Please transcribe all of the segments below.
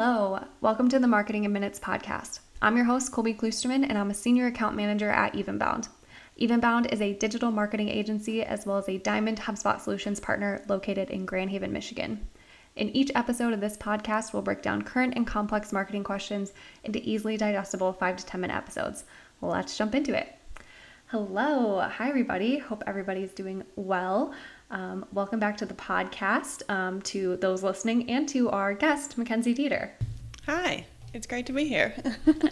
Hello, welcome to the Marketing in Minutes podcast. I'm your host, Colby Klusterman, and I'm a senior account manager at Evenbound. Evenbound is a digital marketing agency as well as a Diamond HubSpot Solutions partner located in Grand Haven, Michigan. In each episode of this podcast, we'll break down current and complex marketing questions into easily digestible 5 to 10 minute episodes. Let's jump into it. Hello. Hi, everybody. Hope everybody's doing well. Um, welcome back to the podcast um, to those listening and to our guest, Mackenzie Deater. Hi, it's great to be here.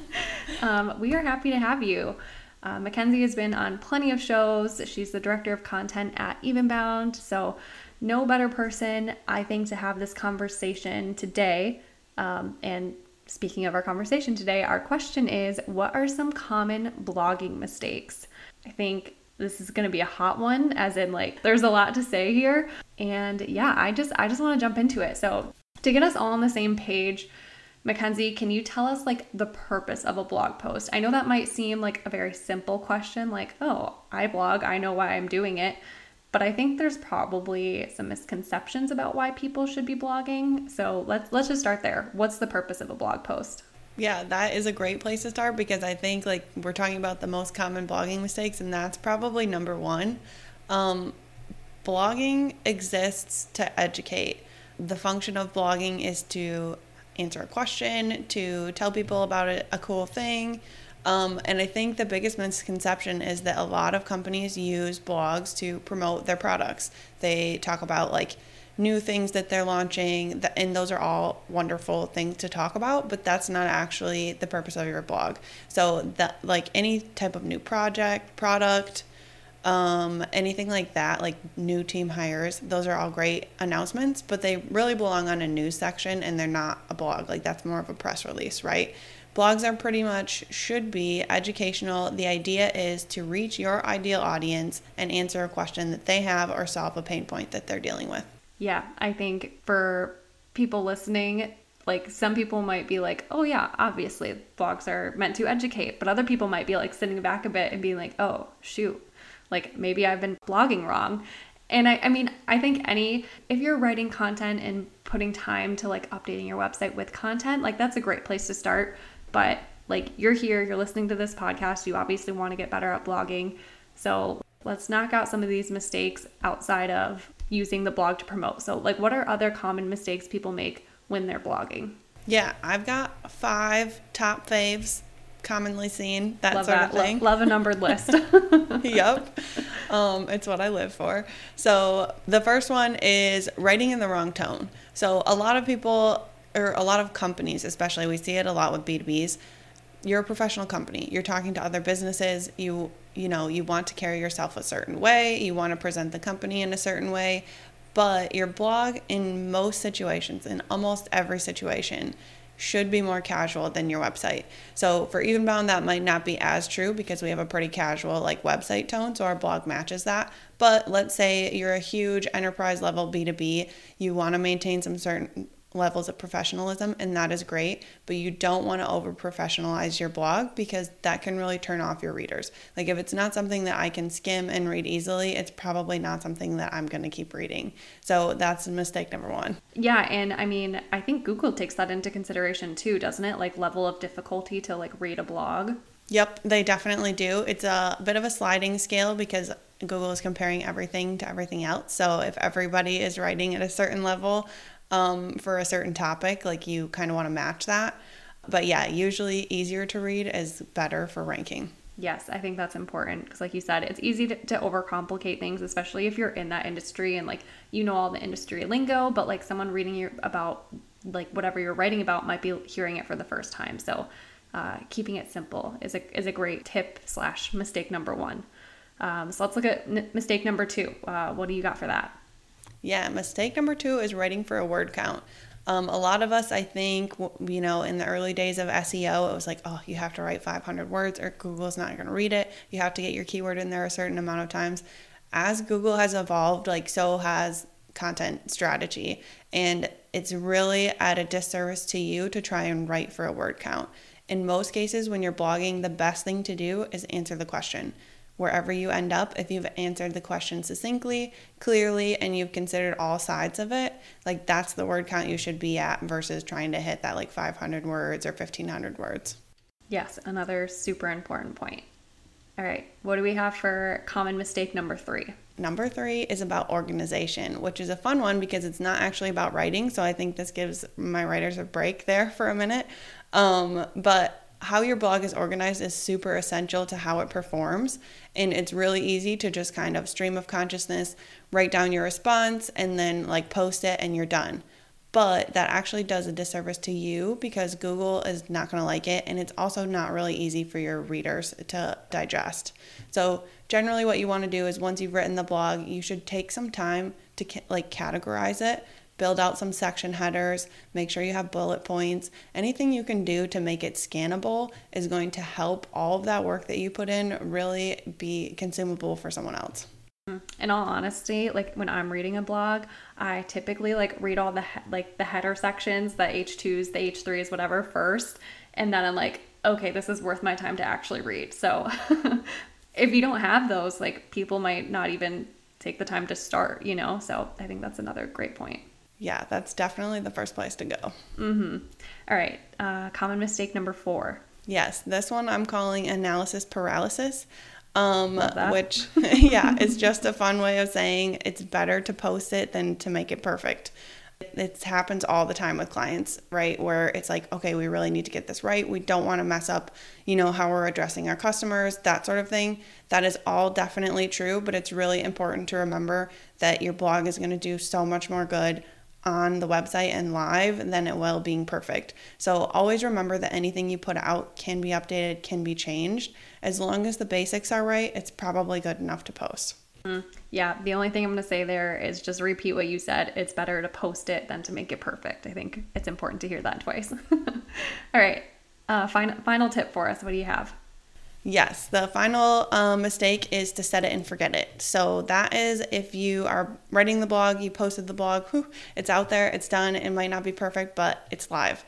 um, we are happy to have you. Uh, Mackenzie has been on plenty of shows. She's the director of content at Evenbound. So, no better person, I think, to have this conversation today. Um, and speaking of our conversation today, our question is what are some common blogging mistakes? I think this is going to be a hot one as in like there's a lot to say here. And yeah i just i just want to jump into it. So to get us all on the same page mackenzie can you tell us like the purpose of a blog post? I know that might seem like a very simple question like oh i blog i know why i'm doing it. But i think there's probably some misconceptions about why people should be blogging. So let's let's just start there. What's the purpose of a blog post yeah, that is a great place to start because I think like we're talking about the most common blogging mistakes, and that's probably number one. Um, blogging exists to educate. The function of blogging is to answer a question, to tell people about a, a cool thing. Um, and I think the biggest misconception is that a lot of companies use blogs to promote their products. They talk about like new things that they're launching and those are all wonderful things to talk about but that's not actually the purpose of your blog so that like any type of new project product um, anything like that like new team hires those are all great announcements but they really belong on a news section and they're not a blog. Like that's more of a press release right? Blogs are pretty much should be educational. The idea is to reach your ideal audience and answer a question that they have or solve a pain point that they're dealing with. Yeah, I think for people listening, like some people might be like, oh, yeah, obviously blogs are meant to educate. But other people might be like sitting back a bit and being like, oh, shoot, like maybe I've been blogging wrong. And I, I mean, I think any, if you're writing content and putting time to like updating your website with content, like that's a great place to start. But like you're here, you're listening to this podcast, you obviously want to get better at blogging. So let's knock out some of these mistakes outside of using the blog to promote. So, like, what are other common mistakes people make when they're blogging? Yeah, I've got five top faves commonly seen, that love sort that. of thing. Love, love a numbered list. yep. Um, it's what I live for. So, the first one is writing in the wrong tone. So, a lot of people, or a lot of companies, especially, we see it a lot with B2Bs. You're a professional company. You're talking to other businesses. You you know, you want to carry yourself a certain way, you want to present the company in a certain way, but your blog in most situations, in almost every situation, should be more casual than your website. So for Evenbound, that might not be as true because we have a pretty casual like website tone, so our blog matches that. But let's say you're a huge enterprise level B2B, you want to maintain some certain levels of professionalism, and that is great. But you don't want to over professionalize your blog because that can really turn off your readers. Like, if it's not something that I can skim and read easily, it's probably not something that I'm going to keep reading. So, that's mistake number one. Yeah. And I mean, I think Google takes that into consideration too, doesn't it? Like, level of difficulty to like read a blog. Yep, they definitely do. It's a bit of a sliding scale because Google is comparing everything to everything else. So if everybody is writing at a certain level, um, for a certain topic, like you kind of want to match that. But yeah, usually easier to read is better for ranking. Yes, I think that's important because, like you said, it's easy to, to, overcomplicate things, especially if you're in that industry and like you know all the industry lingo, but like someone reading you about like whatever you're writing about might be hearing it for the first time. So, uh, keeping it simple is a is a great tip slash mistake number one. Um, so let's look at n- mistake number two. Uh, what do you got for that? Yeah, mistake number two is writing for a word count. Um, a lot of us, I think, you know, in the early days of SEO, it was like, oh, you have to write 500 words or Google's not going to read it. You have to get your keyword in there a certain amount of times. As Google has evolved, like so has content strategy. And it's really at a disservice to you to try and write for a word count. In most cases, when you're blogging, the best thing to do is answer the question wherever you end up, if you've answered the question succinctly, clearly, and you've considered all sides of it, like that's the word count you should be at versus trying to hit that like 500 words or 1500 words. Yes, another super important point. All right, what do we have for common mistake number three? Number three is about organization, which is a fun one because it's not actually about writing. So I think this gives my writers a break there for a minute. Um, but how your blog is organized is super essential to how it performs. And it's really easy to just kind of stream of consciousness, write down your response, and then like post it and you're done. But that actually does a disservice to you because Google is not going to like it. And it's also not really easy for your readers to digest. So, generally, what you want to do is once you've written the blog, you should take some time to like categorize it build out some section headers, make sure you have bullet points. Anything you can do to make it scannable is going to help all of that work that you put in really be consumable for someone else. Mm-hmm. In all honesty, like when I'm reading a blog, I typically like read all the he- like the header sections, the H2s, the H3s, whatever first, and then I'm like, okay, this is worth my time to actually read. So if you don't have those, like people might not even take the time to start, you know? So I think that's another great point yeah, that's definitely the first place to go. Mm-hmm. All right. Uh, common mistake number four. Yes, this one I'm calling analysis paralysis. Um, which, yeah, is just a fun way of saying it's better to post it than to make it perfect. It happens all the time with clients, right? Where it's like, okay, we really need to get this right. We don't want to mess up, you know, how we're addressing our customers, that sort of thing. That is all definitely true, but it's really important to remember that your blog is going to do so much more good on the website and live than it will being perfect. So always remember that anything you put out can be updated, can be changed. As long as the basics are right, it's probably good enough to post. Mm, yeah, the only thing I'm going to say there is just repeat what you said. It's better to post it than to make it perfect. I think it's important to hear that twice. All right. Uh, final, final tip for us. What do you have? Yes, the final um, mistake is to set it and forget it. So that is if you are writing the blog, you posted the blog, whew, it's out there, it's done. It might not be perfect, but it's live.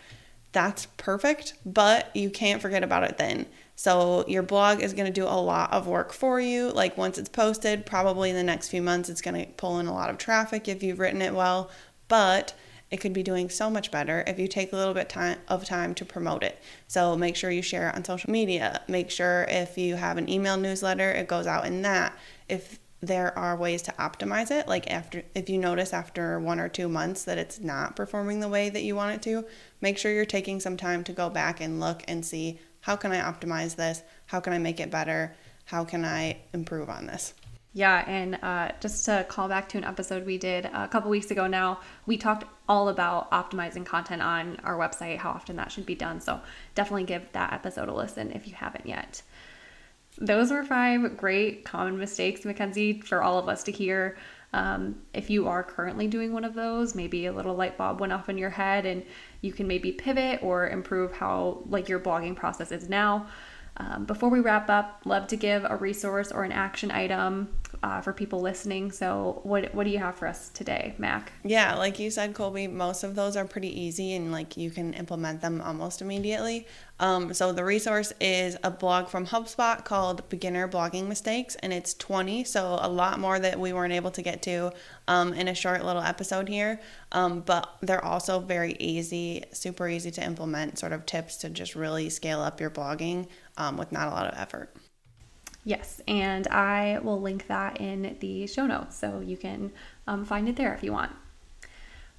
That's perfect, but you can't forget about it then. So your blog is going to do a lot of work for you. Like once it's posted, probably in the next few months, it's going to pull in a lot of traffic if you've written it well. But it could be doing so much better if you take a little bit time, of time to promote it. So make sure you share it on social media. Make sure if you have an email newsletter, it goes out in that. If there are ways to optimize it, like after if you notice after one or two months that it's not performing the way that you want it to, make sure you're taking some time to go back and look and see how can I optimize this? How can I make it better? How can I improve on this? Yeah, and uh, just to call back to an episode we did a couple weeks ago now, we talked all about optimizing content on our website, how often that should be done. So definitely give that episode a listen if you haven't yet. Those were five great common mistakes, Mackenzie, for all of us to hear. Um, if you are currently doing one of those, maybe a little light bulb went off in your head and you can maybe pivot or improve how like your blogging process is now. Um, before we wrap up, love to give a resource or an action item uh, for people listening. So, what what do you have for us today, Mac? Yeah, like you said, Colby, most of those are pretty easy and like you can implement them almost immediately. Um, so the resource is a blog from HubSpot called Beginner Blogging Mistakes, and it's 20, so a lot more that we weren't able to get to um, in a short little episode here. Um, but they're also very easy, super easy to implement, sort of tips to just really scale up your blogging um, with not a lot of effort. Yes, and I will link that in the show notes so you can um, find it there if you want.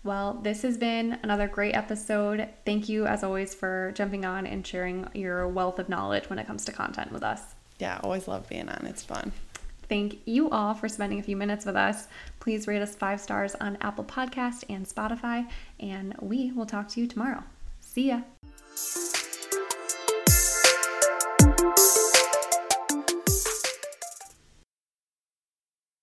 Well, this has been another great episode. Thank you, as always, for jumping on and sharing your wealth of knowledge when it comes to content with us. Yeah, always love being on. It's fun. Thank you all for spending a few minutes with us. Please rate us five stars on Apple Podcast and Spotify, and we will talk to you tomorrow. See ya.